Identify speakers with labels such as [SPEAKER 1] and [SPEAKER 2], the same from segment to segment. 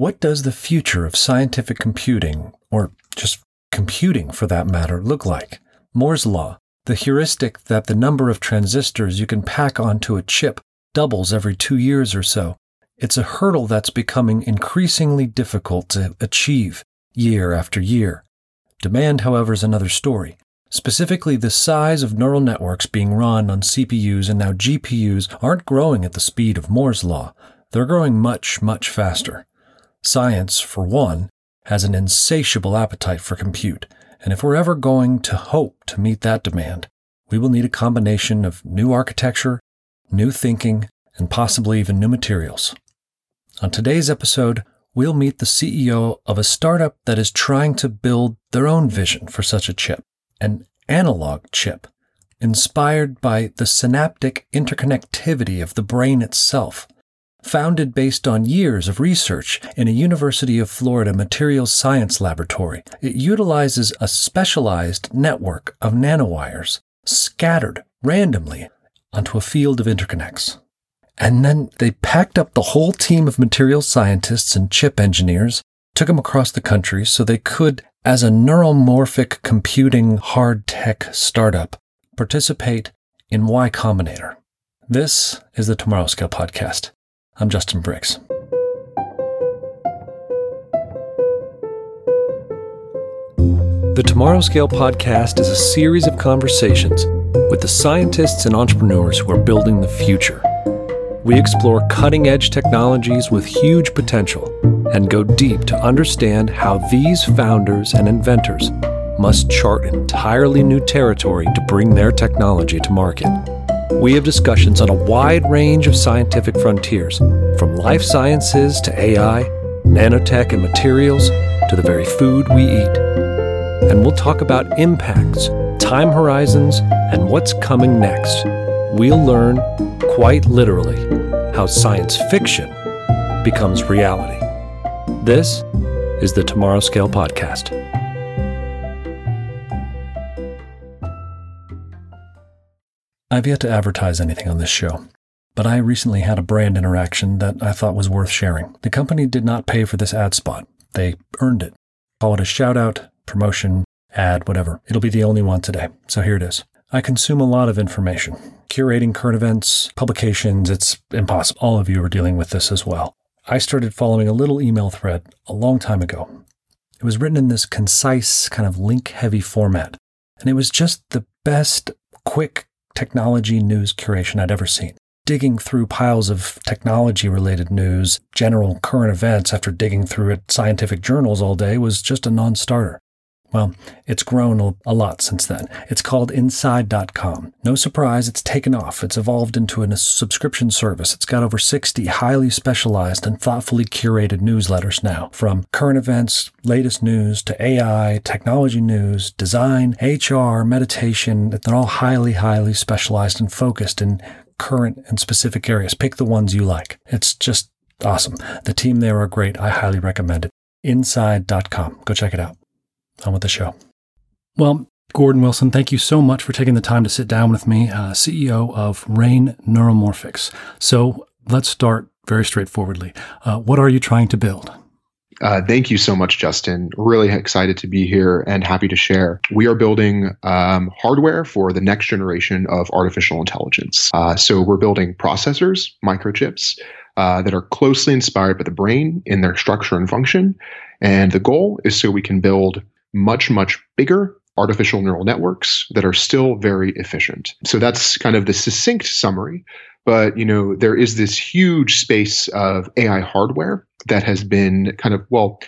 [SPEAKER 1] What does the future of scientific computing, or just computing for that matter, look like? Moore's Law, the heuristic that the number of transistors you can pack onto a chip doubles every two years or so. It's a hurdle that's becoming increasingly difficult to achieve year after year. Demand, however, is another story. Specifically, the size of neural networks being run on CPUs and now GPUs aren't growing at the speed of Moore's Law. They're growing much, much faster. Science, for one, has an insatiable appetite for compute, and if we're ever going to hope to meet that demand, we will need a combination of new architecture, new thinking, and possibly even new materials. On today's episode, we'll meet the CEO of a startup that is trying to build their own vision for such a chip an analog chip inspired by the synaptic interconnectivity of the brain itself. Founded based on years of research in a University of Florida materials science laboratory, it utilizes a specialized network of nanowires scattered randomly onto a field of interconnects. And then they packed up the whole team of materials scientists and chip engineers, took them across the country so they could as a neuromorphic computing hard tech startup, participate in Y Combinator. This is the Tomorrow Scale Podcast. I'm Justin Briggs. The Tomorrow Scale Podcast is a series of conversations with the scientists and entrepreneurs who are building the future. We explore cutting edge technologies with huge potential and go deep to understand how these founders and inventors must chart entirely new territory to bring their technology to market. We have discussions on a wide range of scientific frontiers, from life sciences to AI, nanotech and materials, to the very food we eat. And we'll talk about impacts, time horizons, and what's coming next. We'll learn, quite literally, how science fiction becomes reality. This is the Tomorrow Scale Podcast. I've yet to advertise anything on this show, but I recently had a brand interaction that I thought was worth sharing. The company did not pay for this ad spot, they earned it. Call it a shout out, promotion, ad, whatever. It'll be the only one today, so here it is. I consume a lot of information. Curating current events, publications, it's impossible. All of you are dealing with this as well. I started following a little email thread a long time ago. It was written in this concise, kind of link heavy format, and it was just the best, quick technology news curation I'd ever seen. Digging through piles of technology related news, general current events after digging through it, scientific journals all day was just a non starter. Well, it's grown a lot since then. It's called Inside.com. No surprise, it's taken off. It's evolved into a subscription service. It's got over 60 highly specialized and thoughtfully curated newsletters now, from current events, latest news, to AI, technology news, design, HR, meditation. They're all highly, highly specialized and focused in current and specific areas. Pick the ones you like. It's just awesome. The team there are great. I highly recommend it. Inside.com. Go check it out on with the show. Well, Gordon Wilson, thank you so much for taking the time to sit down with me, uh, CEO of Rain Neuromorphics. So let's start very straightforwardly. Uh, what are you trying to build?
[SPEAKER 2] Uh, thank you so much, Justin. Really excited to be here and happy to share. We are building um, hardware for the next generation of artificial intelligence. Uh, so we're building processors, microchips, uh, that are closely inspired by the brain in their structure and function. And the goal is so we can build much, much bigger artificial neural networks that are still very efficient. So that's kind of the succinct summary. But you know, there is this huge space of AI hardware that has been kind of well,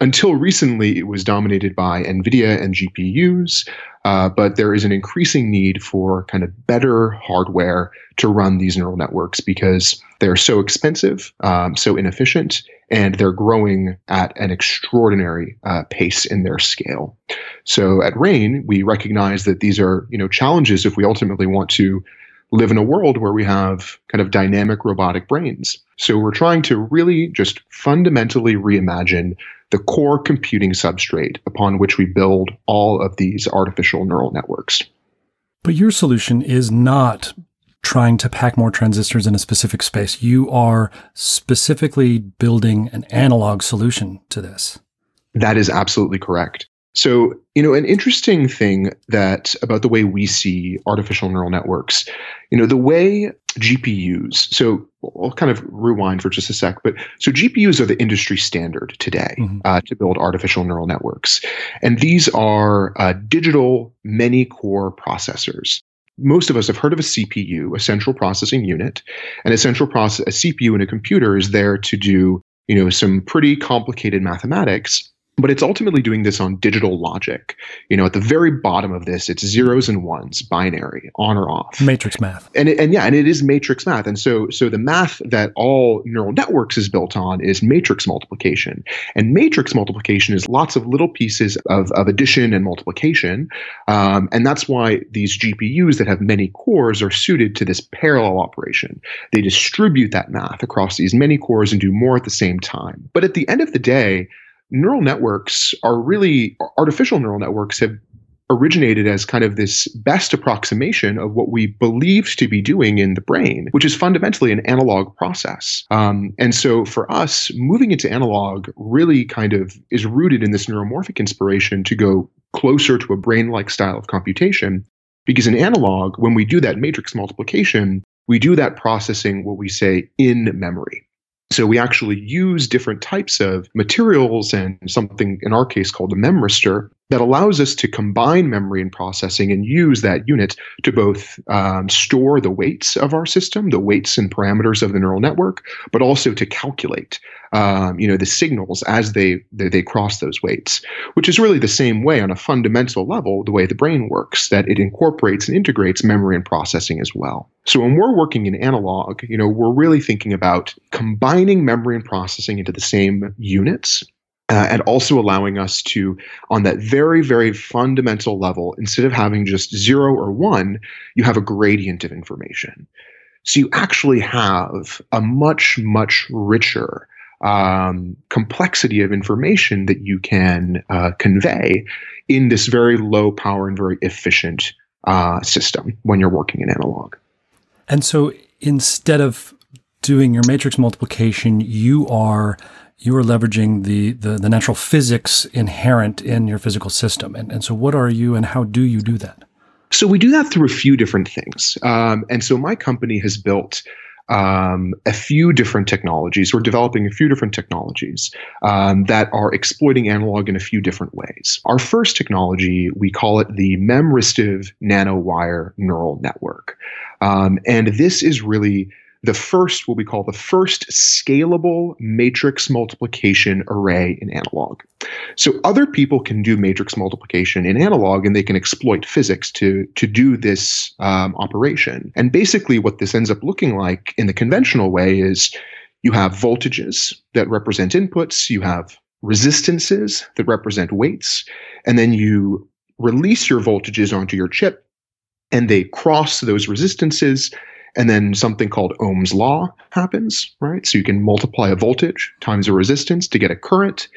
[SPEAKER 2] until recently, it was dominated by NVIDIA and GPUs, uh, but there is an increasing need for kind of better hardware to run these neural networks because they're so expensive, um, so inefficient, and they're growing at an extraordinary uh, pace in their scale. So at Rain, we recognize that these are you know challenges if we ultimately want to live in a world where we have kind of dynamic robotic brains. So we're trying to really just fundamentally reimagine the core computing substrate upon which we build all of these artificial neural networks.
[SPEAKER 1] But your solution is not trying to pack more transistors in a specific space. You are specifically building an analog solution to this.
[SPEAKER 2] That is absolutely correct. So, you know, an interesting thing that about the way we see artificial neural networks, you know, the way GPUs, so I'll kind of rewind for just a sec, but so GPUs are the industry standard today mm-hmm. uh, to build artificial neural networks. And these are uh, digital many core processors. Most of us have heard of a CPU, a central processing unit, and a central process, a CPU in a computer is there to do, you know, some pretty complicated mathematics but it's ultimately doing this on digital logic. You know, at the very bottom of this, it's zeros and ones, binary, on or off.
[SPEAKER 1] Matrix math.
[SPEAKER 2] And it, and yeah, and it is matrix math. And so so the math that all neural networks is built on is matrix multiplication. And matrix multiplication is lots of little pieces of, of addition and multiplication. Um, and that's why these GPUs that have many cores are suited to this parallel operation. They distribute that math across these many cores and do more at the same time. But at the end of the day, neural networks are really artificial neural networks have originated as kind of this best approximation of what we believed to be doing in the brain, which is fundamentally an analog process. Um, and so for us, moving into analog really kind of is rooted in this neuromorphic inspiration to go closer to a brain like style of computation. Because in analog, when we do that matrix multiplication, we do that processing what we say in memory. So we actually use different types of materials and something in our case called a memristor that allows us to combine memory and processing and use that unit to both um, store the weights of our system, the weights and parameters of the neural network, but also to calculate, um, you know, the signals as they, they they cross those weights, which is really the same way on a fundamental level the way the brain works, that it incorporates and integrates memory and processing as well. So when we're working in analog, you know, we're really thinking about combining memory and processing into the same units uh, and also allowing us to, on that very, very fundamental level, instead of having just zero or one, you have a gradient of information. So you actually have a much, much richer um, complexity of information that you can uh, convey in this very low power and very efficient uh, system when you're working in analog.
[SPEAKER 1] And so instead of doing your matrix multiplication, you are you are leveraging the, the, the natural physics inherent in your physical system. And, and so, what are you and how do you do that?
[SPEAKER 2] So, we do that through a few different things. Um, and so, my company has built um, a few different technologies. We're developing a few different technologies um, that are exploiting analog in a few different ways. Our first technology, we call it the memristive nanowire neural network. Um, and this is really the first, what we call the first scalable matrix multiplication array in analog. So other people can do matrix multiplication in analog and they can exploit physics to, to do this um, operation. And basically, what this ends up looking like in the conventional way is you have voltages that represent inputs, you have resistances that represent weights, and then you release your voltages onto your chip and they cross those resistances and then something called Ohm's law happens, right? So you can multiply a voltage times a resistance to get a current.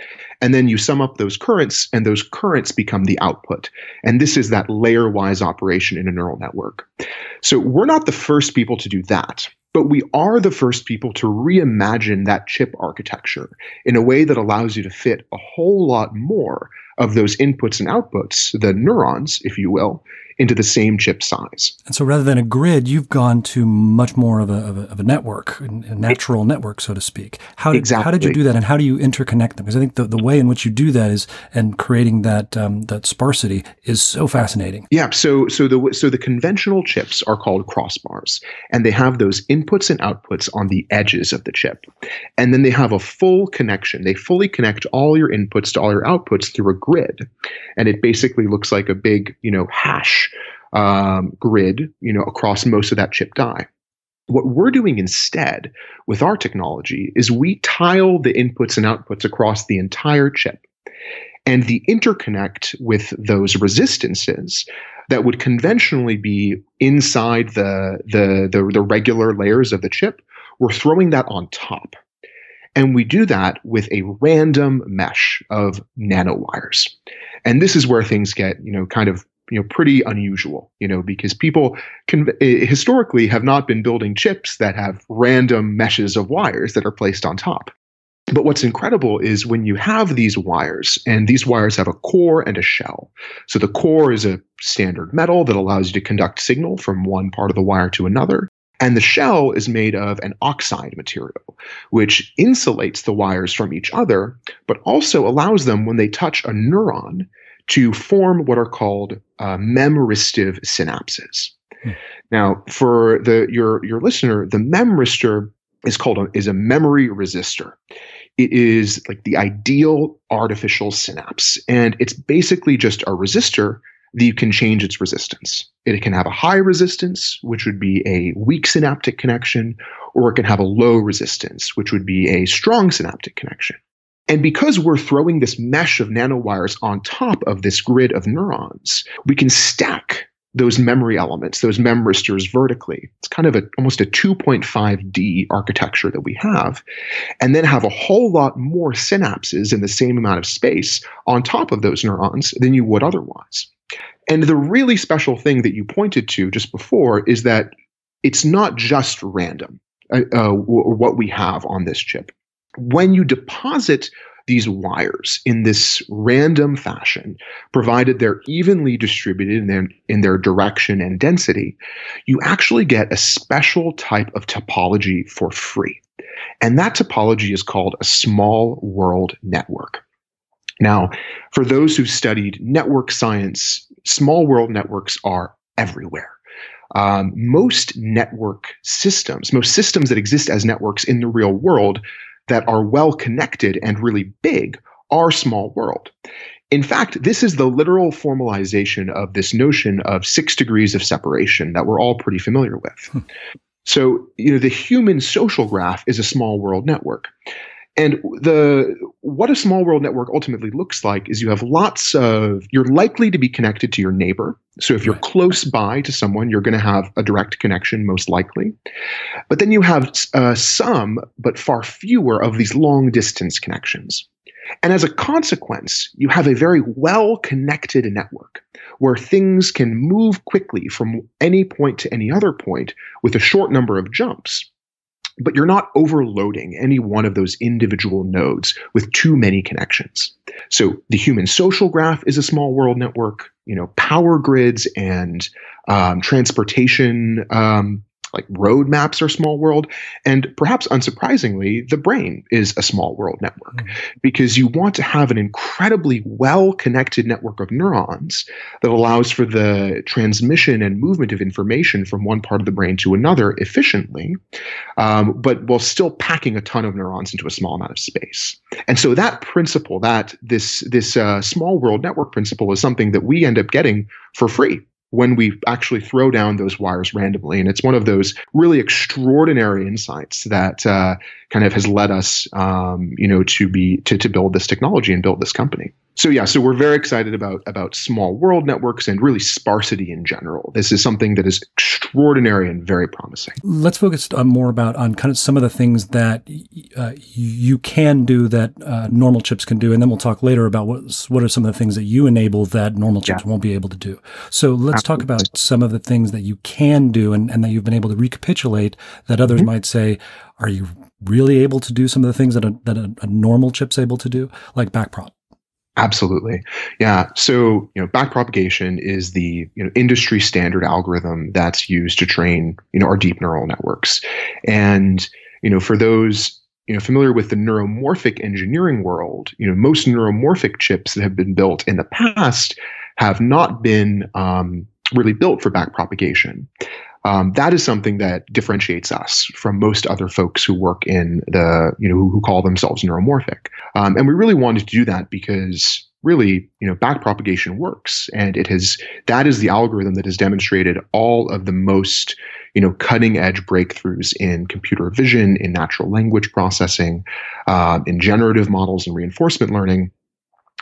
[SPEAKER 2] And then you sum up those currents, and those currents become the output. And this is that layer wise operation in a neural network. So we're not the first people to do that. But we are the first people to reimagine that chip architecture in a way that allows you to fit a whole lot more of those inputs and outputs, the neurons, if you will, into the same chip size.
[SPEAKER 1] And so rather than a grid, you've gone to much more of a, of a, of a network, a natural it, network, so to speak. How did, exactly. how did you do that and how do you interconnect them? Because I think the, the way in which you do that is, and creating that, um, that sparsity is so fascinating.
[SPEAKER 2] Yeah. So, so the, so the conventional chips are called crossbars and they have those inputs and outputs on the edges of the chip. And then they have a full connection. They fully connect all your inputs to all your outputs through a grid. And it basically looks like a big, you know, hash um, grid, you know, across most of that chip die. What we're doing instead with our technology is we tile the inputs and outputs across the entire chip. And the interconnect with those resistances that would conventionally be inside the, the, the, the regular layers of the chip, we're throwing that on top. And we do that with a random mesh of nanowires. And this is where things get, you know, kind of you know pretty unusual you know because people can eh, historically have not been building chips that have random meshes of wires that are placed on top but what's incredible is when you have these wires, and these wires have a core and a shell. So the core is a standard metal that allows you to conduct signal from one part of the wire to another. And the shell is made of an oxide material, which insulates the wires from each other, but also allows them, when they touch a neuron, to form what are called uh, memristive synapses. Hmm. Now, for the your your listener, the memristor is called a, is a memory resistor. It is like the ideal artificial synapse, and it's basically just a resistor that you can change its resistance. It can have a high resistance, which would be a weak synaptic connection, or it can have a low resistance, which would be a strong synaptic connection. And because we're throwing this mesh of nanowires on top of this grid of neurons, we can stack those memory elements, those memristors vertically. It's kind of a, almost a 2.5D architecture that we have, and then have a whole lot more synapses in the same amount of space on top of those neurons than you would otherwise. And the really special thing that you pointed to just before is that it's not just random uh, uh, what we have on this chip. When you deposit these wires in this random fashion, provided they're evenly distributed in their, in their direction and density, you actually get a special type of topology for free. And that topology is called a small world network. Now, for those who've studied network science, small world networks are everywhere. Um, most network systems, most systems that exist as networks in the real world, that are well connected and really big are small world. In fact, this is the literal formalization of this notion of six degrees of separation that we're all pretty familiar with. Hmm. So, you know, the human social graph is a small world network. And the what a small world network ultimately looks like is you have lots of you're likely to be connected to your neighbor. So if you're close by to someone, you're going to have a direct connection most likely. But then you have uh, some, but far fewer of these long distance connections. And as a consequence, you have a very well connected network where things can move quickly from any point to any other point with a short number of jumps but you're not overloading any one of those individual nodes with too many connections. So the human social graph is a small world network. You know, power grids and um, transportation um, like roadmaps are small world. And perhaps unsurprisingly, the brain is a small world network mm-hmm. because you want to have an incredibly well connected network of neurons that allows for the transmission and movement of information from one part of the brain to another efficiently, um, but while still packing a ton of neurons into a small amount of space. And so that principle, that this this uh, small world network principle, is something that we end up getting for free when we actually throw down those wires randomly. And it's one of those really extraordinary insights that uh, kind of has led us, um, you know, to be to, to build this technology and build this company so yeah, so we're very excited about about small world networks and really sparsity in general. This is something that is extraordinary and very promising.
[SPEAKER 1] Let's focus uh, more about on kind of some of the things that uh, you can do that uh, normal chips can do, and then we'll talk later about what what are some of the things that you enable that normal chips yeah. won't be able to do. So let's Absolutely. talk about some of the things that you can do and, and that you've been able to recapitulate that others mm-hmm. might say, are you really able to do some of the things that a, that a, a normal chip's able to do, like backprop?
[SPEAKER 2] Absolutely. Yeah. So, you know, backpropagation is the, you know, industry standard algorithm that's used to train, you know, our deep neural networks. And, you know, for those, you know, familiar with the neuromorphic engineering world, you know, most neuromorphic chips that have been built in the past have not been um, really built for backpropagation. Um, that is something that differentiates us from most other folks who work in the, you know, who, who call themselves neuromorphic. Um, and we really wanted to do that because really, you know, backpropagation works, and it has that is the algorithm that has demonstrated all of the most, you know, cutting edge breakthroughs in computer vision, in natural language processing, uh, in generative models and reinforcement learning.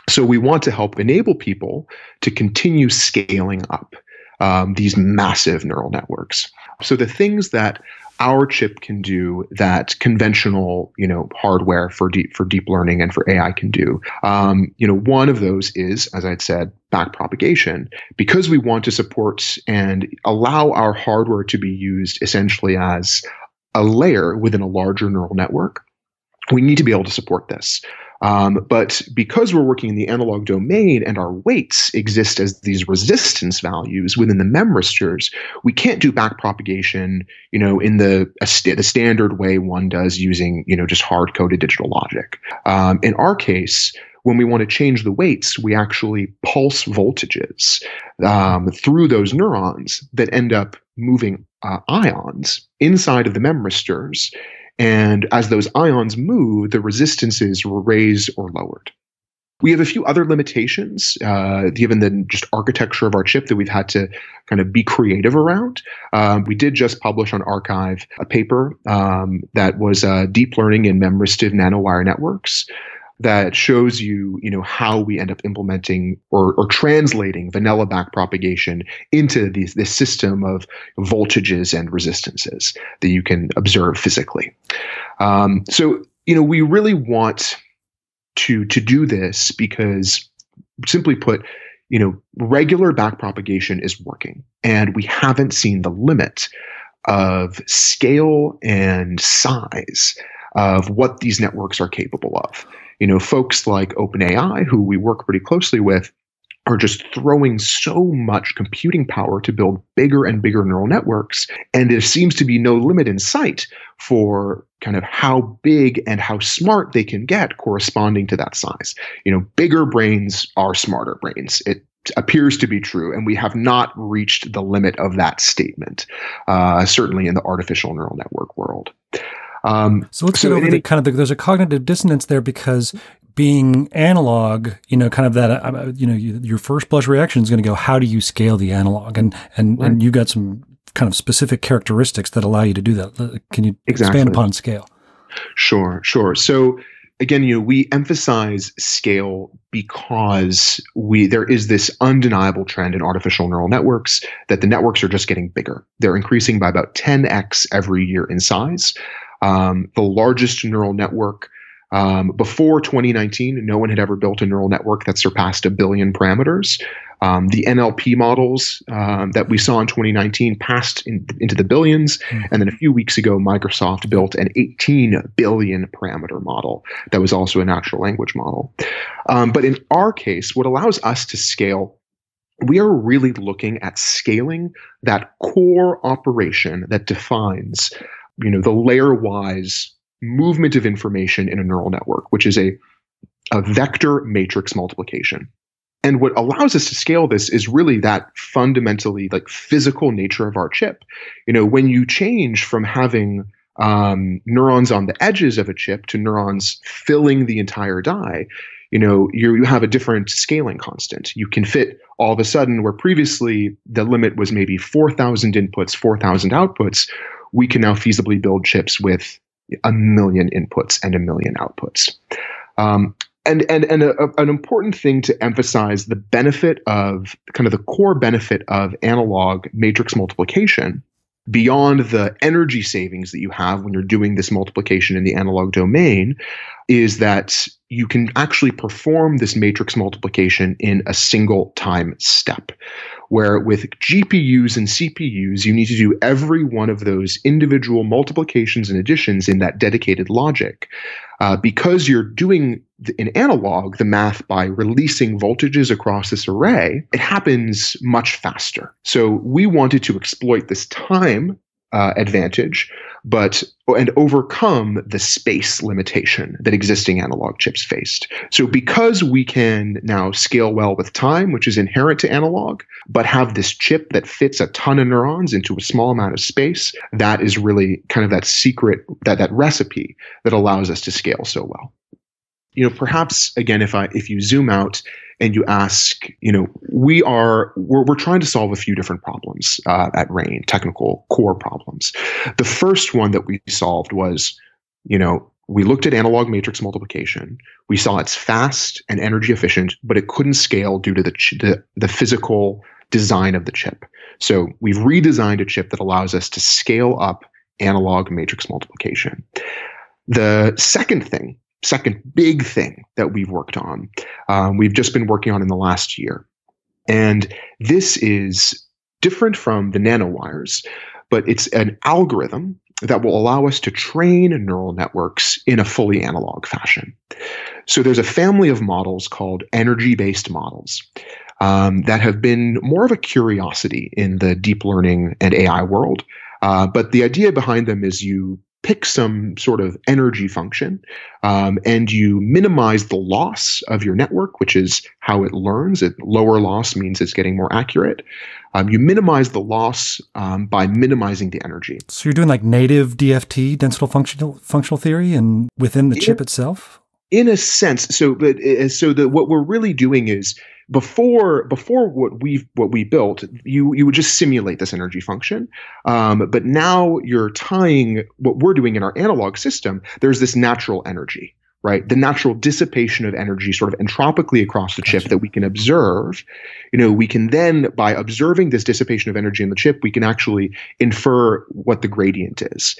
[SPEAKER 2] So we want to help enable people to continue scaling up um, these massive neural networks. So the things that our chip can do that conventional, you know, hardware for deep for deep learning and for AI can do. Um, you know, one of those is, as I'd said, backpropagation, because we want to support and allow our hardware to be used essentially as a layer within a larger neural network. We need to be able to support this. Um, but because we're working in the analog domain and our weights exist as these resistance values within the memristors, we can't do backpropagation, you know, in the st- the standard way one does using, you know, just hard coded digital logic. Um, in our case, when we want to change the weights, we actually pulse voltages um, through those neurons that end up moving uh, ions inside of the memristors and as those ions move, the resistances were raised or lowered. We have a few other limitations, uh, given the just architecture of our chip that we've had to kind of be creative around. Um, we did just publish on arXiv a paper um, that was uh, deep learning in memristive nanowire networks that shows you, you know, how we end up implementing or, or translating vanilla backpropagation into these, this system of voltages and resistances that you can observe physically. Um, so, you know, we really want to to do this because, simply put, you know, regular backpropagation is working, and we haven't seen the limit of scale and size of what these networks are capable of you know, folks like OpenAI, who we work pretty closely with, are just throwing so much computing power to build bigger and bigger neural networks. And there seems to be no limit in sight for kind of how big and how smart they can get corresponding to that size. You know, bigger brains are smarter brains. It appears to be true, and we have not reached the limit of that statement, uh, certainly in the artificial neural network world.
[SPEAKER 1] Um, so let's so get over the kind of the, there's a cognitive dissonance there because being analog, you know, kind of that, uh, uh you know, you, your first blush reaction is going to go, how do you scale the analog? And and right. and you got some kind of specific characteristics that allow you to do that. Can you exactly. expand upon scale?
[SPEAKER 2] Sure, sure. So again, you know, we emphasize scale because we there is this undeniable trend in artificial neural networks that the networks are just getting bigger. They're increasing by about 10x every year in size um, the largest neural network. Um, before 2019, no one had ever built a neural network that surpassed a billion parameters. Um, the NLP models um, that we saw in 2019 passed in, into the 1000000000s mm-hmm. And then a few weeks ago, Microsoft built an 18 billion parameter model that was also a natural language model. Um, but in our case, what allows us to scale we are really looking at scaling that core operation that defines you know the layer wise movement of information in a neural network, which is a, a vector matrix multiplication. And what allows us to scale this is really that fundamentally like physical nature of our chip. You know, when you change from having um, neurons on the edges of a chip to neurons filling the entire die, you know, you you have a different scaling constant. You can fit all of a sudden where previously the limit was maybe 4,000 inputs, 4,000 outputs we can now feasibly build chips with a million inputs and a million outputs. Um, and and and a, a, an important thing to emphasize the benefit of kind of the core benefit of analog matrix multiplication beyond the energy savings that you have when you're doing this multiplication in the analog domain is that you can actually perform this matrix multiplication in a single time step where with GPUs and CPUs, you need to do every one of those individual multiplications and additions in that dedicated logic. Uh, because you're doing in analog the math by releasing voltages across this array, it happens much faster. So we wanted to exploit this time uh, advantage, but and overcome the space limitation that existing analog chips faced. So because we can now scale well with time, which is inherent to analog, but have this chip that fits a ton of neurons into a small amount of space, that is really kind of that secret that that recipe that allows us to scale so well. You know, perhaps again, if I if you zoom out and you ask, you know, we are we're, we're trying to solve a few different problems uh, at Rain, technical core problems. The first one that we solved was, you know, we looked at analog matrix multiplication. We saw it's fast and energy efficient, but it couldn't scale due to the ch- the, the physical design of the chip. So we've redesigned a chip that allows us to scale up analog matrix multiplication. The second thing, second big thing that we've worked on, um, we've just been working on in the last year. And this is different from the nanowires, but it's an algorithm that will allow us to train neural networks in a fully analog fashion. So there's a family of models called energy based models. Um, that have been more of a curiosity in the deep learning and AI world. Uh, but the idea behind them is you pick some sort of energy function um, and you minimize the loss of your network, which is how it learns. It, lower loss means it's getting more accurate. Um, you minimize the loss um, by minimizing the energy.
[SPEAKER 1] So you're doing like native DFT, densital functional functional theory, and within the in, chip itself.
[SPEAKER 2] In a sense, so but uh, so the what we're really doing is before before what we what we built you you would just simulate this energy function. Um, but now you're tying what we're doing in our analog system there's this natural energy right? The natural dissipation of energy sort of entropically across the chip that we can observe. You know we can then by observing this dissipation of energy in the chip we can actually infer what the gradient is.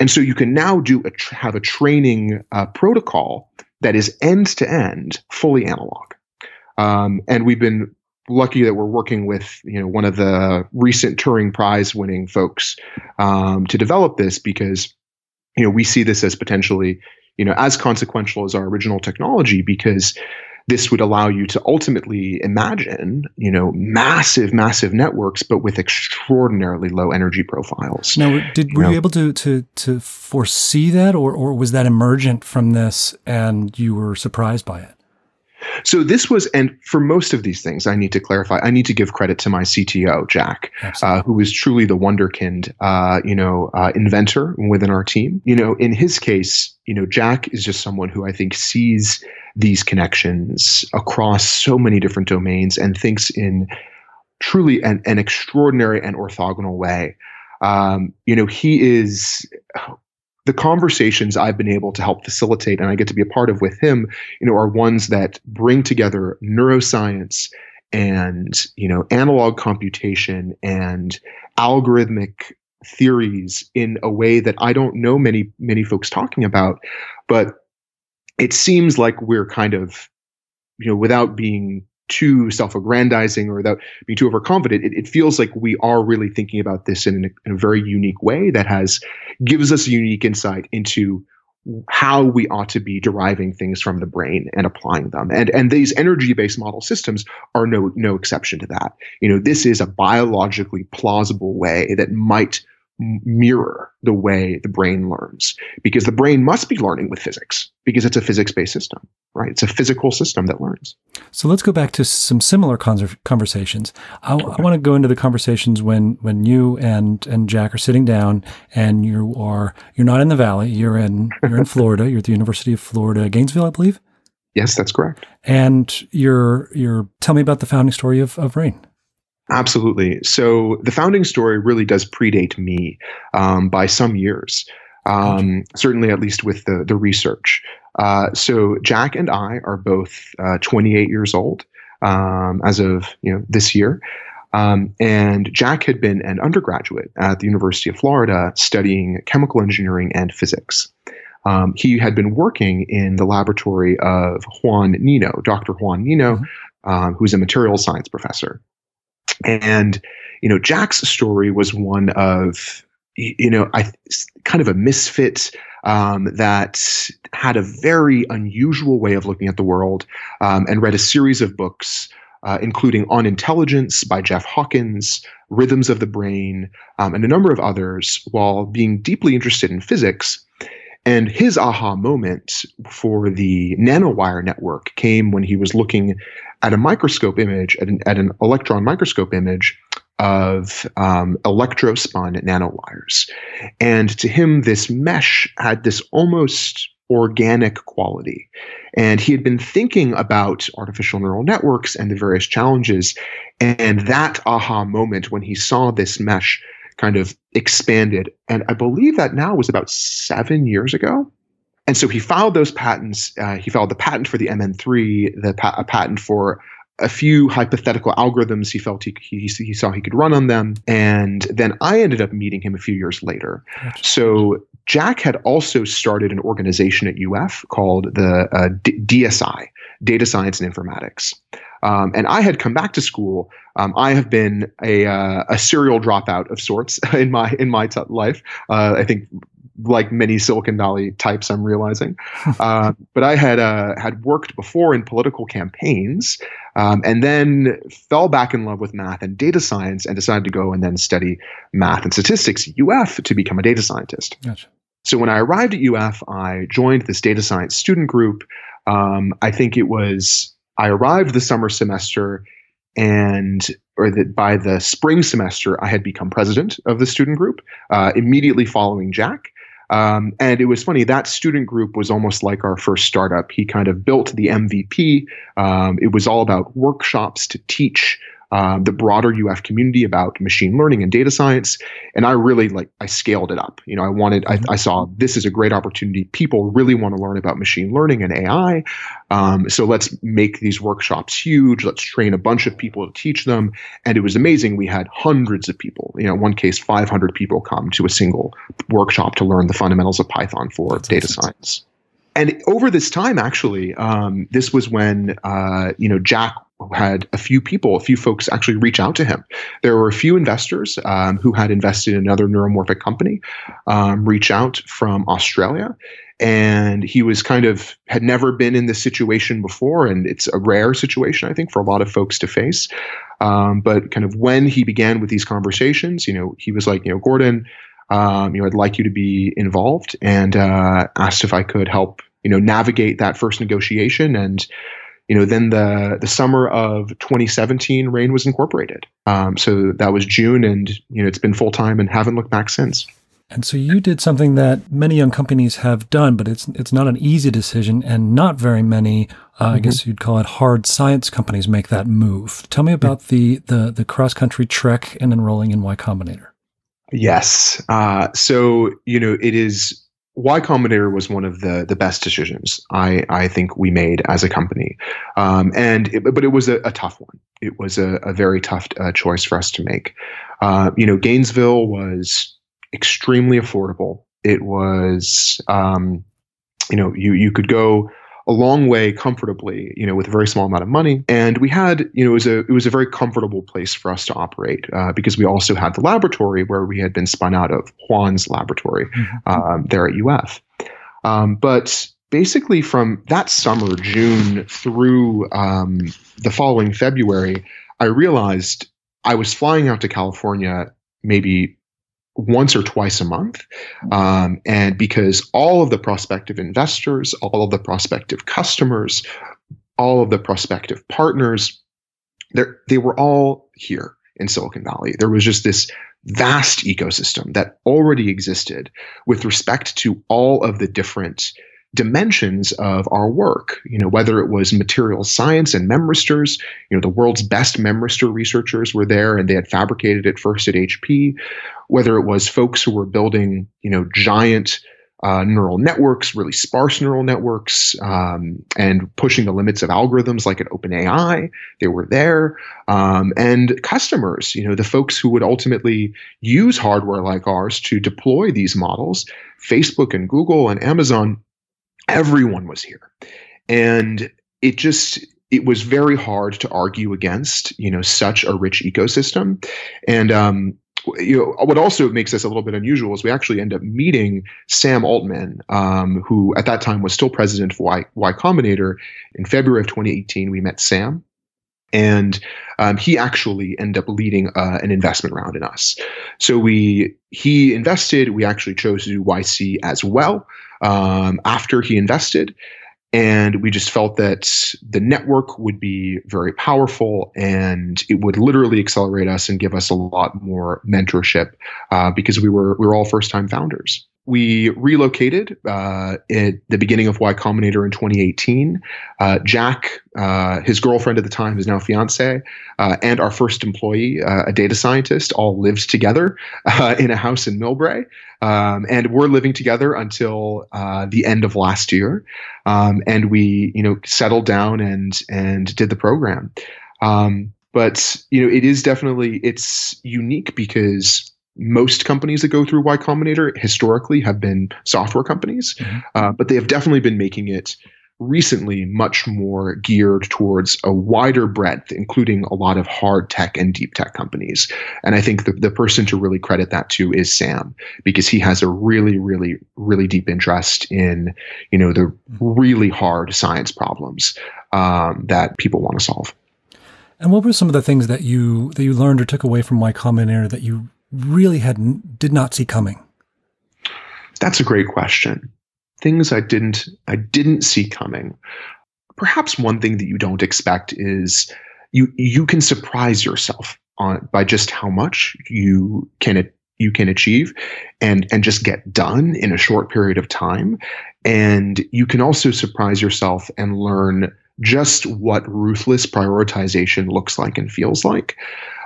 [SPEAKER 2] And so you can now do a have a training uh, protocol that is end to end fully analog um, and we've been lucky that we're working with you know one of the recent Turing Prize winning folks um, to develop this because you know we see this as potentially you know as consequential as our original technology because this would allow you to ultimately imagine, you know, massive, massive networks, but with extraordinarily low energy profiles.
[SPEAKER 1] Now, did were you, know? you able to to to foresee that, or or was that emergent from this, and you were surprised by it?
[SPEAKER 2] So this was, and for most of these things, I need to clarify. I need to give credit to my CTO, Jack, uh, who is truly the wonderkind, uh, you know, uh, inventor within our team. You know, in his case, you know, Jack is just someone who I think sees these connections across so many different domains and thinks in truly an, an extraordinary and orthogonal way. Um, you know, he is the conversations I've been able to help facilitate and I get to be a part of with him, you know, are ones that bring together neuroscience and, you know, analog computation and algorithmic theories in a way that I don't know many, many folks talking about. But it seems like we're kind of, you know, without being too self-aggrandizing or without being too overconfident, it, it feels like we are really thinking about this in, in a very unique way that has gives us a unique insight into how we ought to be deriving things from the brain and applying them. And and these energy-based model systems are no no exception to that. You know, this is a biologically plausible way that might mirror the way the brain learns because the brain must be learning with physics because it's a physics-based system right? It's a physical system that learns.
[SPEAKER 1] So let's go back to some similar conversations. I, okay. I want to go into the conversations when when you and and jack are sitting down and you are you're not in the valley you're in you're in florida you're at the university of florida gainesville i believe?
[SPEAKER 2] Yes that's correct.
[SPEAKER 1] And you're you're tell me about the founding story of, of rain.
[SPEAKER 2] Absolutely. So the founding story really does predate me um, by some years, um, certainly at least with the the research. Uh, so Jack and I are both uh, 28 years old um, as of you know this year. Um, and Jack had been an undergraduate at the University of Florida studying chemical engineering and physics. Um, he had been working in the laboratory of Juan Nino, Dr. Juan Nino, mm-hmm. um, who's a materials science professor. And, you know, Jack's story was one of, you know, I kind of a misfit um, that had a very unusual way of looking at the world um, and read a series of books, uh, including On Intelligence by Jeff Hawkins, Rhythms of the Brain, um, and a number of others, while being deeply interested in physics. And his aha moment for the nanowire network came when he was looking at a microscope image, at an, at an electron microscope image of um, electrospun nanowires. And to him, this mesh had this almost organic quality. And he had been thinking about artificial neural networks and the various challenges. And that aha moment when he saw this mesh kind of expanded, and I believe that now was about seven years ago. And so he filed those patents. Uh, he filed the patent for the MN3, the pa- a patent for a few hypothetical algorithms he felt he, he, he saw he could run on them. And then I ended up meeting him a few years later. So Jack had also started an organization at UF called the uh, D- DSI, Data Science and Informatics. Um, and I had come back to school. Um, I have been a, uh, a serial dropout of sorts in my in my t- life. Uh, I think like many Silicon Valley types, I'm realizing. uh, but I had uh, had worked before in political campaigns, um, and then fell back in love with math and data science, and decided to go and then study math and statistics at UF to become a data scientist. Gotcha. So when I arrived at UF, I joined this data science student group. Um, I think it was I arrived the summer semester and or that by the spring semester I had become president of the student group uh, immediately following Jack. Um, and it was funny that student group was almost like our first startup. He kind of built the MVP. Um, it was all about workshops to teach uh, the broader UF community about machine learning and data science. And I really like I scaled it up. You know, I wanted I, I saw this is a great opportunity. People really want to learn about machine learning and AI. Um, so let's make these workshops huge. Let's train a bunch of people to teach them. And it was amazing. We had hundreds of people. You know, in one case, 500 people come to a single workshop to learn the fundamentals of Python for That's data awesome. science and over this time actually um, this was when uh, you know jack had a few people, a few folks actually reach out to him. There were a few investors um, who had invested in another neuromorphic company um, reach out from Australia. And he was kind of had never been in this situation before. And it's a rare situation, I think, for a lot of folks to face. Um, but kind of when he began with these conversations, you know, he was like, you know, Gordon, um, you know, I'd like you to be involved and uh, asked if I could help, you know, navigate that first negotiation and you know, then the the summer of 2017, Rain was incorporated. Um, so that was June, and you know, it's been full time and haven't looked back since.
[SPEAKER 1] And so you did something that many young companies have done, but it's it's not an easy decision, and not very many, uh, mm-hmm. I guess you'd call it hard science companies make that move. Tell me about the the the cross country trek and enrolling in Y Combinator.
[SPEAKER 2] Yes, uh, so you know it is Y Combinator was one of the the best decisions I I think we made as a company, um, and it, but it was a, a, tough one. It was a, a very tough uh, choice for us to make. Uh, you know, Gainesville was extremely affordable. It was, um, you know, you you could go a long way comfortably, you know, with a very small amount of money. And we had, you know, it was a it was a very comfortable place for us to operate uh, because we also had the laboratory where we had been spun out of Juan's laboratory mm-hmm. um, there at UF. Um, but basically, from that summer, June through um, the following February, I realized I was flying out to California maybe once or twice a month. Um, and because all of the prospective investors, all of the prospective customers, all of the prospective partners, they were all here in Silicon Valley. There was just this vast ecosystem that already existed with respect to all of the different dimensions of our work. You know, whether it was material science and memristors, you know, the world's best memristor researchers were there and they had fabricated it first at HP. Whether it was folks who were building, you know, giant uh, neural networks, really sparse neural networks, um, and pushing the limits of algorithms like at OpenAI. They were there. Um, and customers, you know, the folks who would ultimately use hardware like ours to deploy these models, Facebook and Google and Amazon everyone was here and it just it was very hard to argue against you know such a rich ecosystem and um, you know what also makes this a little bit unusual is we actually end up meeting Sam Altman, um, who at that time was still president of Y, y Combinator. In February of 2018, we met Sam, and um, he actually ended up leading uh, an investment round in us. So we he invested. We actually chose to do YC as well um, after he invested. And we just felt that the network would be very powerful and it would literally accelerate us and give us a lot more mentorship uh, because we were we were all first time founders we relocated uh, at the beginning of Y Combinator in 2018. Uh, Jack, uh, his girlfriend at the time, his now fiance, uh, and our first employee, uh, a data scientist, all lived together uh, in a house in Millbrae. Um, and we're living together until the end of last year. Um, and we, you know, settled down and and did the program. Um, but you know, it is definitely it's unique because most companies that go through Y Combinator historically have been software companies, mm-hmm. uh, but they have definitely been making it recently much more geared towards a wider breadth, including a lot of hard tech and deep tech companies. And I think the, the person to really credit that to is Sam, because he has a really, really, really deep interest in, you know, the really hard science problems um, that people want to solve.
[SPEAKER 1] And what were some of the things that you that you learned or took away from Y Combinator that you really had did not see coming?
[SPEAKER 2] That's a great question things I didn't I didn't see coming. Perhaps one thing that you don't expect is you you can surprise yourself on by just how much you can you can achieve and and just get done in a short period of time and you can also surprise yourself and learn just what ruthless prioritization looks like and feels like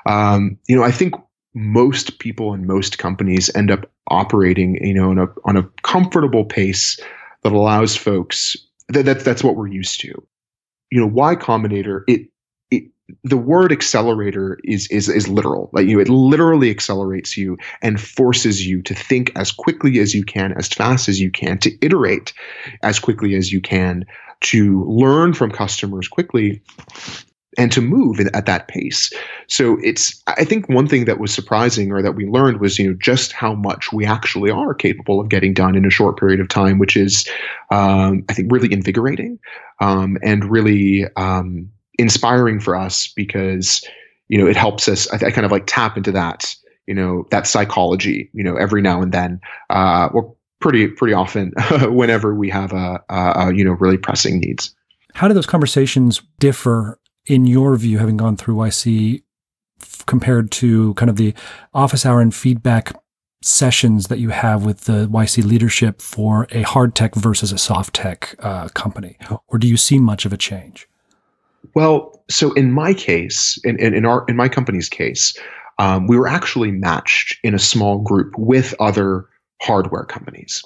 [SPEAKER 2] um, you know i think most people and most companies end up operating, you know, on a on a comfortable pace that allows folks that, that that's what we're used to. You know, Y Combinator, it it the word accelerator is is is literal. Like you know, it literally accelerates you and forces you to think as quickly as you can, as fast as you can, to iterate as quickly as you can, to learn from customers quickly and to move at that pace. So it's I think one thing that was surprising or that we learned was you know just how much we actually are capable of getting done in a short period of time, which is um, I think really invigorating um, and really um, inspiring for us because you know it helps us. I, I, kind of like tap into that you know that psychology you know every now and then uh, or pretty pretty often whenever we have a, a, a you know really pressing needs.
[SPEAKER 1] How do those conversations differ in your view, having gone through YC, f- compared to kind of the office hour and feedback sessions that you have with the YC leadership for a hard tech versus a soft tech uh, company? Or do you see much of a change?
[SPEAKER 2] Well, so in my case, in, in, in our in my company's case, um, we were actually matched in a small group with other hardware companies.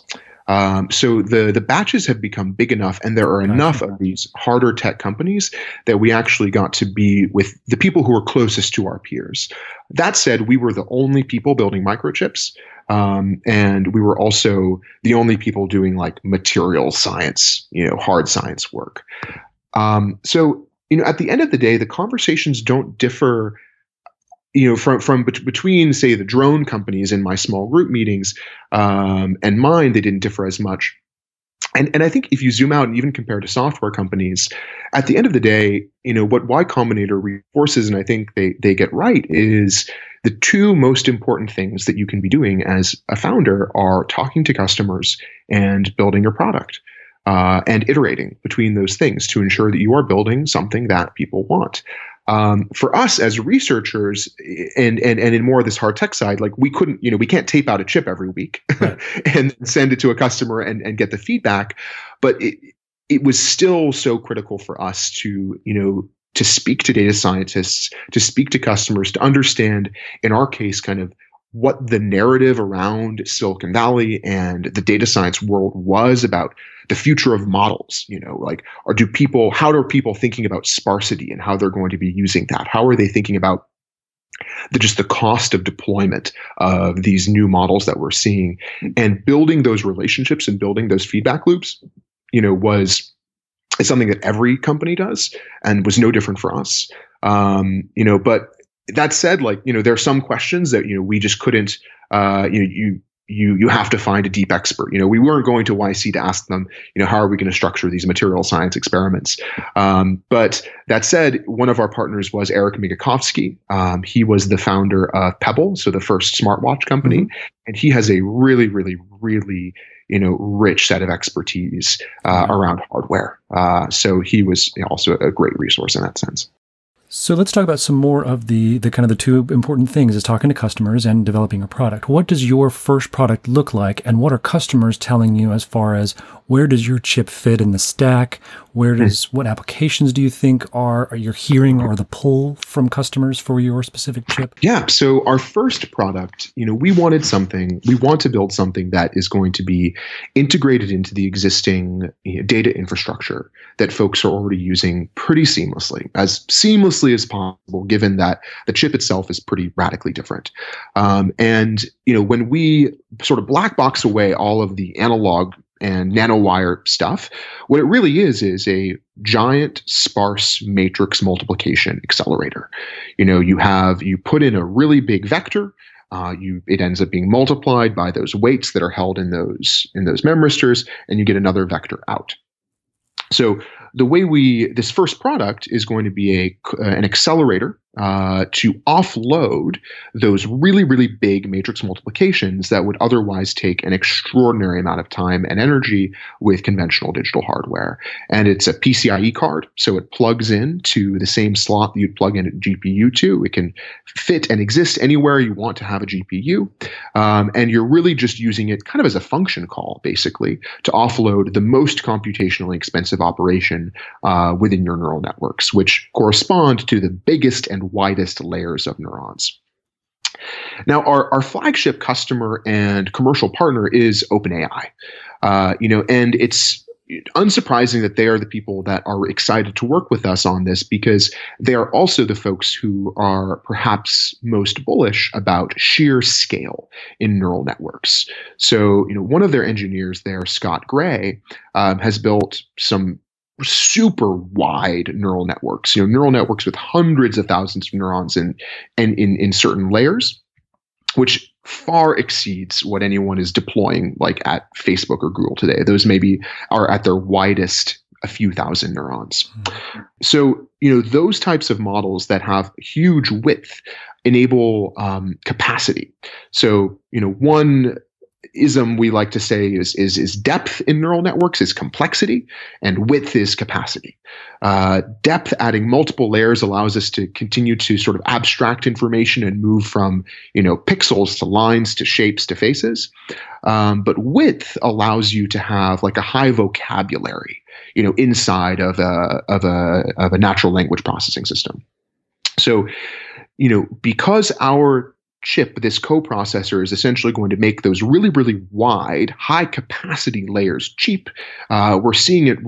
[SPEAKER 2] Um, so the the batches have become big enough, and there are enough of these harder tech companies that we actually got to be with the people who are closest to our peers. That said, we were the only people building microchips, um, and we were also the only people doing like material science, you know, hard science work. Um, so you know, at the end of the day, the conversations don't differ you know from from between say the drone companies in my small group meetings um, and mine they didn't differ as much and and I think if you zoom out and even compare to software companies, at the end of the day, you know what Y Combinator reinforces, and I think they they get right is the two most important things that you can be doing as a founder are talking to customers and building your product. Uh, and iterating between those things to ensure that you are building something that people want um, for us as researchers and, and and in more of this hard tech side like we couldn't you know we can't tape out a chip every week right. and send it to a customer and, and get the feedback but it, it was still so critical for us to you know to speak to data scientists to speak to customers to understand in our case kind of what the narrative around Silicon Valley and the data science world was about the future of models you know like or do people how are people thinking about sparsity and how they're going to be using that? How are they thinking about the just the cost of deployment of these new models that we're seeing? And building those relationships and building those feedback loops you know was something that every company does and was no different for us. Um, you know but that said like you know there are some questions that you know we just couldn't uh, you know you you you have to find a deep expert. You know, we weren't going to YC to ask them, you know, how are we going to structure these material science experiments? Um, but that said, one of our partners was Eric Migicovsky. Um, he was the founder of Pebble, so the first smartwatch company, mm-hmm. and he has a really, really, really you know rich set of expertise uh, mm-hmm. around hardware. Uh, so he was also a great resource in that sense.
[SPEAKER 1] So let's talk about some more of the the kind of the two important things is talking to customers and developing a product. What does your first product look like and what are customers telling you as far as where does your chip fit in the stack? Where hmm. does what applications do you think are, are you're hearing or the pull from customers for your specific chip?
[SPEAKER 2] Yeah, so our first product, you know, we wanted something, we want to build something that is going to be integrated into the existing you know, data infrastructure that folks are already using pretty seamlessly, as seamlessly closely as possible, given that the chip itself is pretty radically different. Um, and you know, when we sort of black box away all of the analog and nanowire stuff, what it really is is a giant sparse matrix multiplication accelerator. You know, you have you put in a really big vector. Uh, you it ends up being multiplied by those weights that are held in those in those memristors, and you get another vector out. So the way we this first product is going to be a an accelerator uh, to offload those really, really big matrix multiplications that would otherwise take an extraordinary amount of time and energy with conventional digital hardware. And it's a PCIe card, so it plugs in to the same slot that you'd plug in a GPU to. It can fit and exist anywhere you want to have a GPU. Um, and you're really just using it kind of as a function call, basically, to offload the most computationally expensive operation uh, within your neural networks, which correspond to the biggest and and widest layers of neurons. Now, our, our flagship customer and commercial partner is OpenAI. Uh, you know, and it's unsurprising that they are the people that are excited to work with us on this because they are also the folks who are perhaps most bullish about sheer scale in neural networks. So, you know, one of their engineers there, Scott Gray, um, has built some super wide neural networks, you know, neural networks with hundreds of thousands of neurons in and in, in certain layers, which far exceeds what anyone is deploying like at Facebook or Google today. Those maybe are at their widest a few thousand neurons. So, you know, those types of models that have huge width enable um, capacity. So, you know, one ism we like to say is is is depth in neural networks is complexity and width is capacity. Uh, depth adding multiple layers allows us to continue to sort of abstract information and move from you know pixels to lines to shapes to faces. Um, but width allows you to have like a high vocabulary you know inside of a of a of a natural language processing system. So you know because our chip, this coprocessor, is essentially going to make those really, really wide, high capacity layers cheap. Uh, we're seeing it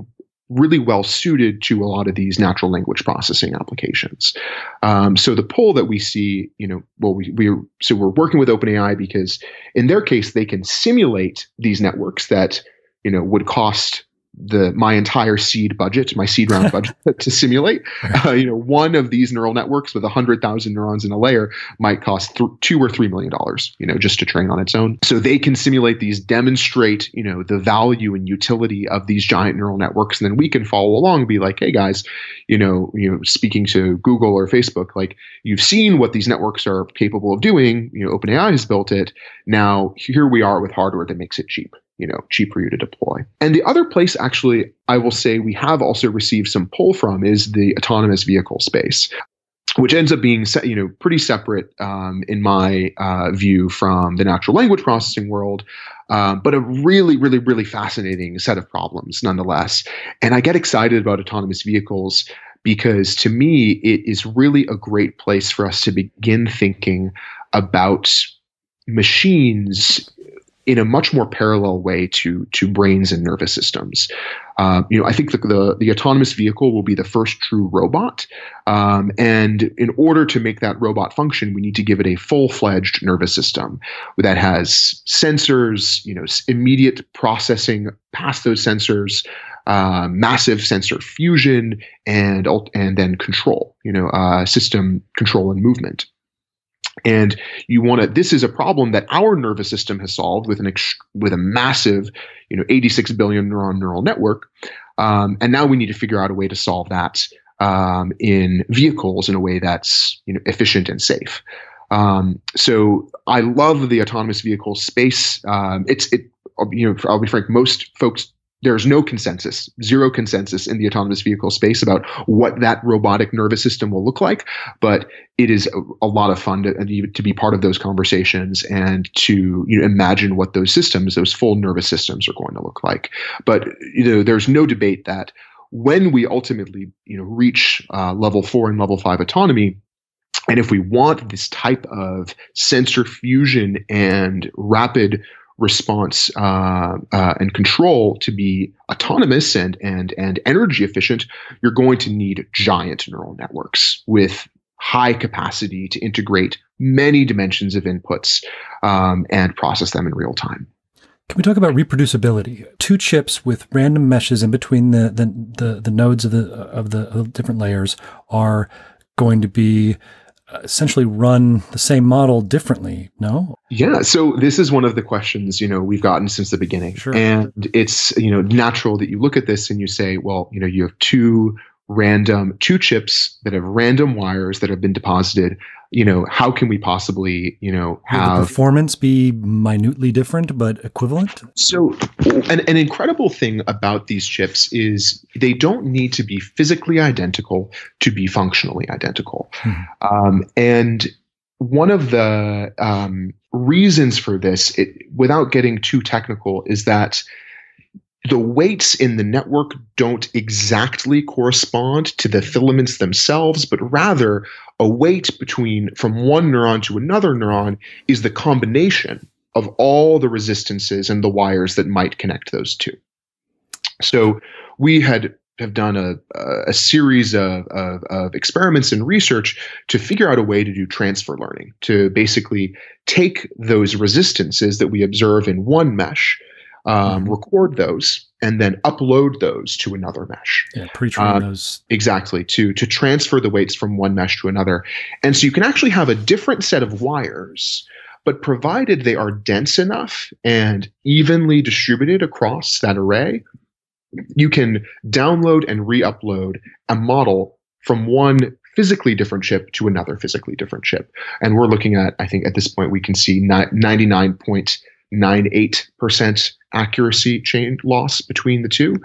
[SPEAKER 2] really well suited to a lot of these natural language processing applications. Um, so the pull that we see, you know, well, we we so we're working with OpenAI because in their case they can simulate these networks that you know would cost the my entire seed budget, my seed round budget to simulate. Uh, you know, one of these neural networks with hundred thousand neurons in a layer might cost th- two or three million dollars. You know, just to train on its own. So they can simulate these, demonstrate you know the value and utility of these giant neural networks, and then we can follow along and be like, hey guys, you know, you know, speaking to Google or Facebook, like you've seen what these networks are capable of doing. You know, OpenAI has built it. Now here we are with hardware that makes it cheap you know cheap for you to deploy. And the other place actually i will say we have also received some pull from is the autonomous vehicle space which ends up being you know pretty separate um, in my uh, view from the natural language processing world um, but a really really really fascinating set of problems nonetheless. And i get excited about autonomous vehicles because to me it is really a great place for us to begin thinking about machines in a much more parallel way to to brains and nervous systems. Uh, you know, I think the, the, the autonomous vehicle will be the first true robot, um, and in order to make that robot function, we need to give it a full fledged nervous system that has sensors, you know, immediate processing past those sensors. Uh, massive sensor fusion and and then control, you know, uh, system control and movement. And you want to. This is a problem that our nervous system has solved with an ex, with a massive, you know, 86 billion neuron neural network. Um, and now we need to figure out a way to solve that um, in vehicles in a way that's you know efficient and safe. Um, so I love the autonomous vehicle space. Um, it's it you know I'll be frank, most folks there's no consensus, zero consensus in the autonomous vehicle space about what that robotic nervous system will look like. But it is a, a lot of fun to, to be part of those conversations and to you know, imagine what those systems, those full nervous systems, are going to look like. But you know, there's no debate that when we ultimately you know reach uh, level four and level five autonomy, and if we want this type of sensor fusion and rapid response uh, uh, and control to be autonomous and and and energy efficient, you're going to need giant neural networks with high capacity to integrate many dimensions of inputs um, and process them in real time.
[SPEAKER 1] Can we talk about reproducibility? Two chips with random meshes in between the the, the, the nodes of the of the different layers are going to be Uh, essentially run the same model differently no
[SPEAKER 2] yeah so this is one of the questions you know we've gotten since the beginning
[SPEAKER 1] sure.
[SPEAKER 2] and it's you know natural that you look at this and you say well you know you have two random two chips that have random wires that have been deposited you know how can we possibly you know have
[SPEAKER 1] Will the performance be minutely different but equivalent
[SPEAKER 2] so an, an incredible thing about these chips is they don't need to be physically identical to be functionally identical hmm. um, and one of the um, reasons for this it, without getting too technical is that the weights in the network don't exactly correspond to the filaments themselves, but rather a weight between from one neuron to another neuron is the combination of all the resistances and the wires that might connect those two. So we had have done a, a series of, of, of, experiments and research to figure out a way to do transfer learning, to basically take those resistances that we observe in one mesh um, mm-hmm. record those, and then upload those to another mesh.
[SPEAKER 1] Yeah, pre-train uh, those
[SPEAKER 2] exactly to to transfer the weights from one mesh to another, and so you can actually have a different set of wires. But provided they are dense enough and evenly distributed across that array, you can download and re-upload a model from one physically different chip to another physically different chip. And we're looking at, I think at this point, we can see 99.98% accuracy chain loss between the two.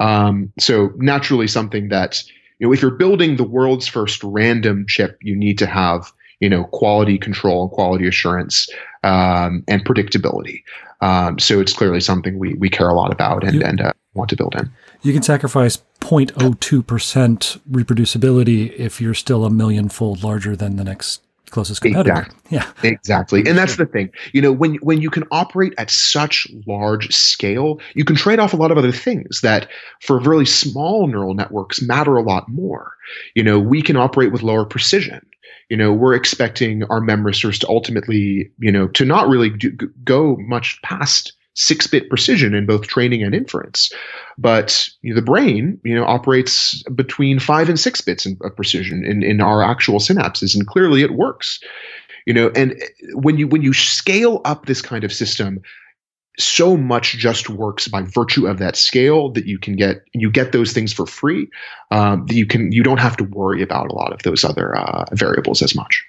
[SPEAKER 2] Um, so naturally, something that you know, if you're building the world's first random chip, you need to have you know quality control and quality assurance um, and predictability. Um, so it's clearly something we we care a lot about and you, and uh, want to build in.
[SPEAKER 1] You can sacrifice 0.02% reproducibility if you're still a million fold larger than the next closest competitor.
[SPEAKER 2] Exactly. Yeah. Exactly. And that's the thing. You know, when when you can operate at such large scale, you can trade off a lot of other things that for really small neural networks matter a lot more. You know, we can operate with lower precision. You know, we're expecting our memristors to ultimately, you know, to not really do, go much past six bit precision in both training and inference. But you know, the brain, you know, operates between five and six bits of precision in, in our actual synapses, and clearly it works. You know, and when you when you scale up this kind of system, so much just works by virtue of that scale that you can get you get those things for free um, that you can you don't have to worry about a lot of those other uh, variables as much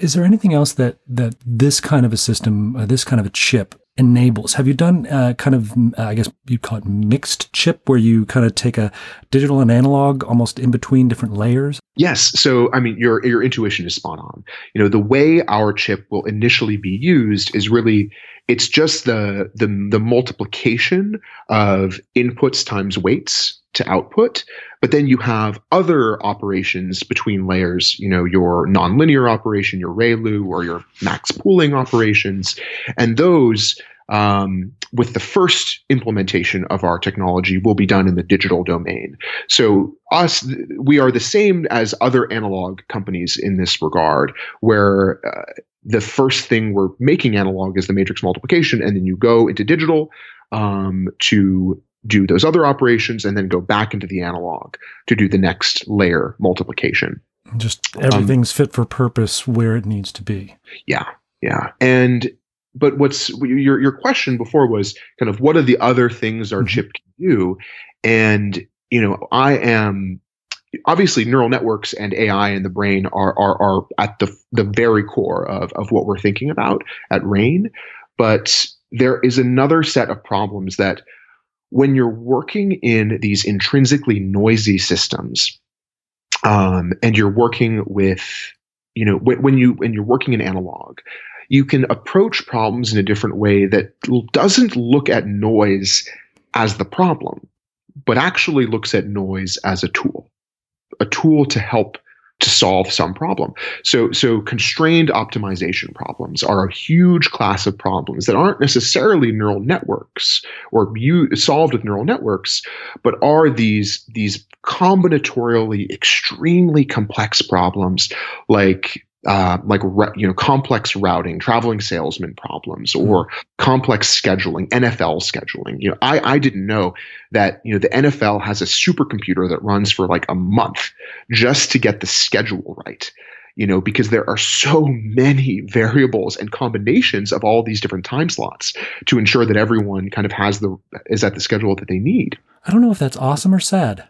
[SPEAKER 1] is there anything else that that this kind of a system uh, this kind of a chip enables. Have you done uh, kind of, uh, I guess you'd call it mixed chip, where you kind of take a digital and analog almost in between different layers?
[SPEAKER 2] Yes. So, I mean, your your intuition is spot on. You know, the way our chip will initially be used is really it's just the the the multiplication of inputs times weights to output but then you have other operations between layers you know your nonlinear operation your ReLU or your max pooling operations and those um, with the first implementation of our technology will be done in the digital domain. So us, we are the same as other analog companies in this regard, where uh, the first thing we're making analog is the matrix multiplication, and then you go into digital um, to do those other operations, and then go back into the analog to do the next layer multiplication.
[SPEAKER 1] Just everything's um, fit for purpose where it needs to be.
[SPEAKER 2] Yeah, yeah, and but what's your your question before was kind of what are the other things our mm-hmm. chip can do, and you know I am obviously neural networks and AI in the brain are are, are at the the very core of of what we're thinking about at Rain, but there is another set of problems that when you're working in these intrinsically noisy systems, um, and you're working with you know when, when you when you're working in analog you can approach problems in a different way that doesn't look at noise as the problem, but actually looks at noise as a tool, a tool to help to solve some problem. So, so constrained optimization problems are a huge class of problems that aren't necessarily neural networks or you, solved with neural networks, but are these these combinatorially extremely complex problems like uh, like you know complex routing, traveling salesman problems, or mm-hmm. complex scheduling, NFL scheduling. You know, I I didn't know that you know the NFL has a supercomputer that runs for like a month just to get the schedule right. You know, because there are so many variables and combinations of all these different time slots to ensure that everyone kind of has the is at the schedule that they need.
[SPEAKER 1] I don't know if that's awesome or sad.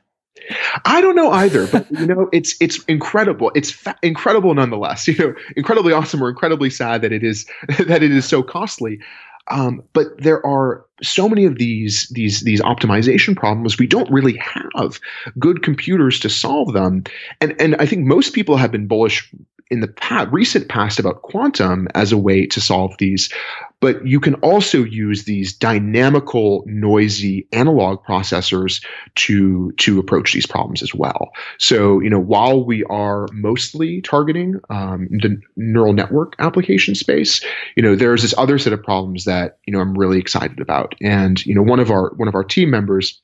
[SPEAKER 2] I don't know either, but you know, it's it's incredible. It's fa- incredible nonetheless. You know, incredibly awesome or incredibly sad that it is that it is so costly. Um, but there are so many of these these these optimization problems we don't really have good computers to solve them. And and i think most people have been bullish in the past, recent past about quantum as a way to solve these, but you can also use these dynamical, noisy analog processors to to approach these problems as well. So, you know, while we are mostly targeting um, the neural network application space, you know, there's this other set of problems that you know I'm really excited about, and you know, one of our one of our team members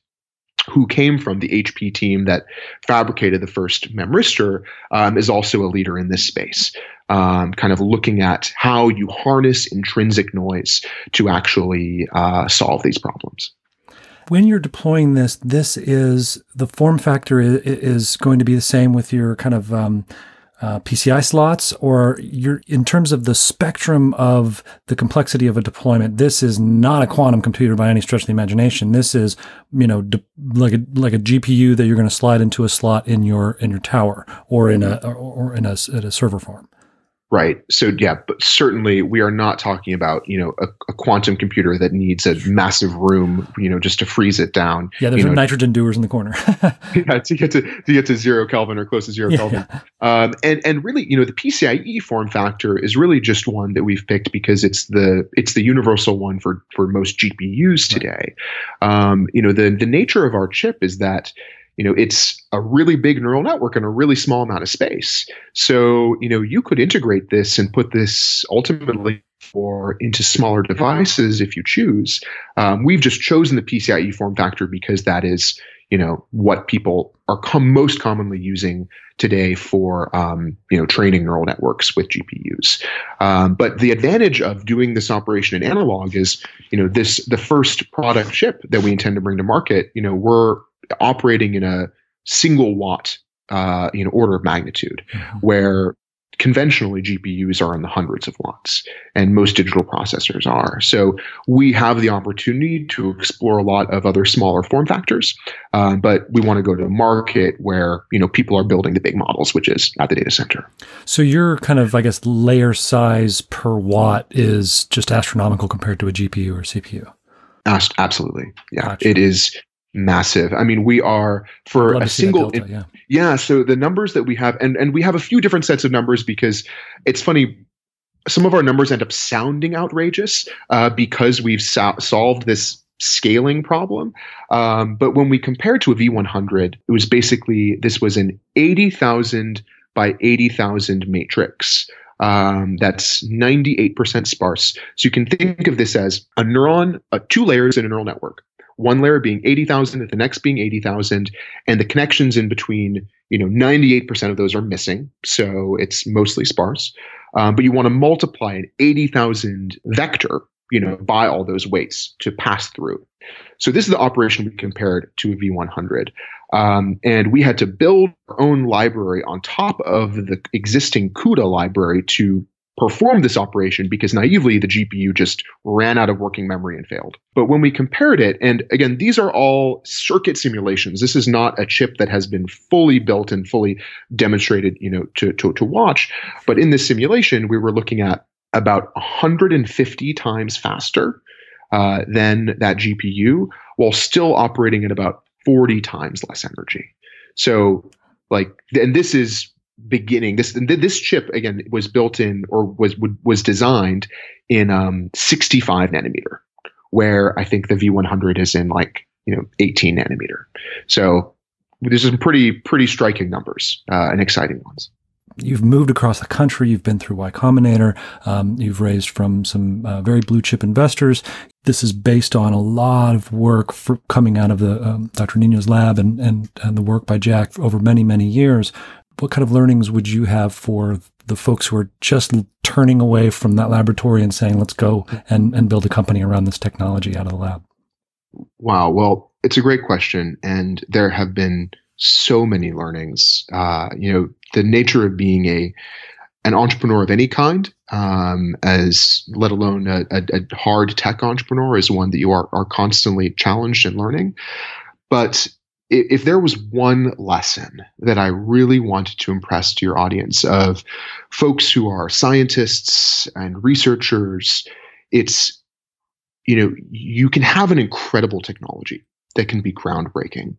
[SPEAKER 2] who came from the HP team that fabricated the first memristor, um, is also a leader in this space. Um, kind of looking at how you harness intrinsic noise to actually uh, solve these problems.
[SPEAKER 1] When you're deploying this, this is the form factor is going to be the same with your kind of um, uh, PCI slots, or you're in terms of the spectrum of the complexity of a deployment. This is not a quantum computer by any stretch of the imagination. This is, you know, de- like a like a GPU that you're going to slide into a slot in your in your tower or in a or, or in a, a server farm.
[SPEAKER 2] Right. So yeah, but certainly we are not talking about you know a, a, quantum computer that needs a massive room you know just to freeze it down.
[SPEAKER 1] Yeah, there's
[SPEAKER 2] you know,
[SPEAKER 1] nitrogen dewars in the corner.
[SPEAKER 2] yeah, to get to to get to zero Kelvin or close to zero yeah, Kelvin. Yeah. Um, and and really you know the PCIe form factor is really just one that we've picked because it's the it's the universal one for for most GPUs today. Right. Um, you know the the nature of our chip is that you know it's a really big neural network in a really small amount of space so you know you could integrate this and put this ultimately for into smaller devices if you choose um, we've just chosen the pcie form factor because that is you know what people are com- most commonly using today for um, you know training neural networks with GPUs. Um, but the advantage of doing this operation in analog is you know this the first product chip that we intend to bring to market. You know we're operating in a single watt uh, you know order of magnitude, mm-hmm. where conventionally GPUs are in the hundreds of watts, and most digital processors are. So we have the opportunity to explore a lot of other smaller form factors, uh, but we want to go to a market where you know people are building the big models, which is at the data center.
[SPEAKER 1] So your kind of I guess layer size per watt is just astronomical compared to a GPU or CPU.
[SPEAKER 2] Absolutely, yeah. Gotcha. It is massive. I mean, we are for a single delta, yeah. yeah, so the numbers that we have and and we have a few different sets of numbers because it's funny some of our numbers end up sounding outrageous uh, because we've so- solved this scaling problem. Um, but when we compare to a V100, it was basically this was an 80,000 by 80,000 matrix. Um, that's 98% sparse. So you can think of this as a neuron, uh, two layers in a neural network one layer being 80,000 and the next being 80,000 and the connections in between you know 98% of those are missing so it's mostly sparse. Um, but you want to multiply an 80,000 vector you know by all those weights to pass through. So this is the operation we compared to a v100 um, and we had to build our own library on top of the existing CUDA library to perform this operation because naively the GPU just ran out of working memory and failed. But when we compared it, and again, these are all circuit simulations. This is not a chip that has been fully built and fully demonstrated, you know, to, to, to watch. But in this simulation, we were looking at about 150 times faster uh, than that GPU while still operating at about 40 times less energy. So like, and this is beginning this this chip again was built in or was was designed in um, 65 nanometer where i think the v100 is in like you know 18 nanometer so there's some pretty pretty striking numbers uh, and exciting ones.
[SPEAKER 1] You've moved across the country. You've been through Y Combinator. Um, you've raised from some uh, very blue chip investors. This is based on a lot of work coming out of the um, Dr. Nino's lab and, and and the work by Jack over many many years. What kind of learnings would you have for the folks who are just turning away from that laboratory and saying, "Let's go and and build a company around this technology out of the lab"?
[SPEAKER 2] Wow. Well, it's a great question, and there have been so many learnings. Uh, you know, the nature of being a an entrepreneur of any kind, um, as let alone a, a, a, hard tech entrepreneur, is one that you are are constantly challenged and learning. But if, there was one lesson that I really wanted to impress to your audience of folks who are scientists and researchers, it's you know you can have an incredible technology that can be groundbreaking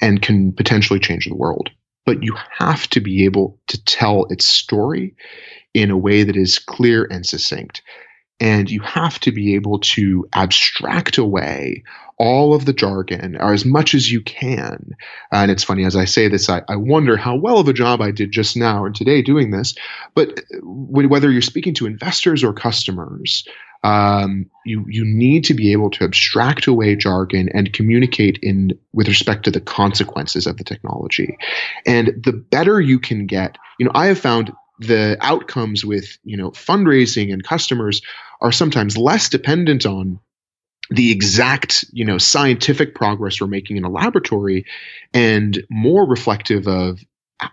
[SPEAKER 2] and can potentially change the world but you have to be able to tell its story in a way that is clear and succinct. And you have to be able to abstract away all of the jargon or as much as you can. And it's funny, as I say this, I, I wonder how well of a job I did just now and today doing this. But whether you're speaking to investors or customers, um, you you need to be able to abstract away jargon and communicate in with respect to the consequences of the technology. And the better you can get, you know, I have found the outcomes with you know fundraising and customers are sometimes less dependent on the exact you know scientific progress we're making in a laboratory and more reflective of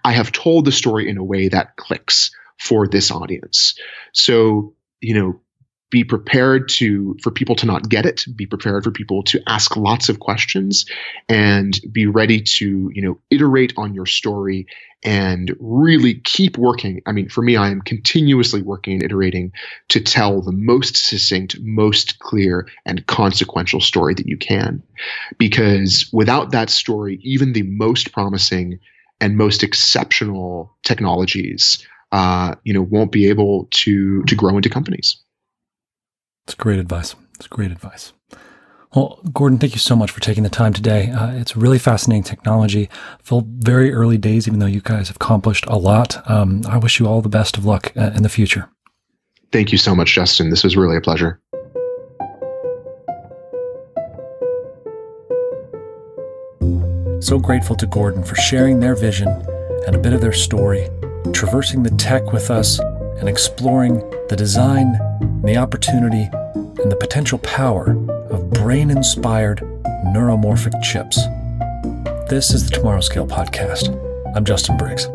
[SPEAKER 2] i have told the story in a way that clicks for this audience. So you know be prepared to for people to not get it be prepared for people to ask lots of questions and be ready to you know iterate on your story and really keep working. I mean for me i am continuously working and iterating to tell the most succinct most clear and consequential story that you can. Because without that story even the most promising and most exceptional technologies uh, you know won't be able to to grow into companies
[SPEAKER 1] it's great advice. It's great advice. Well, Gordon, thank you so much for taking the time today. Uh, it's really fascinating technology. Still very early days, even though you guys have accomplished a lot. Um, I wish you all the best of luck uh, in the future.
[SPEAKER 2] Thank you so much, Justin. This was really a pleasure.
[SPEAKER 1] So grateful to Gordon for sharing their vision and a bit of their story, traversing the tech with us, and exploring the design, and the opportunity, and the potential power of brain inspired neuromorphic chips. This is the Tomorrow Scale Podcast. I'm Justin Briggs.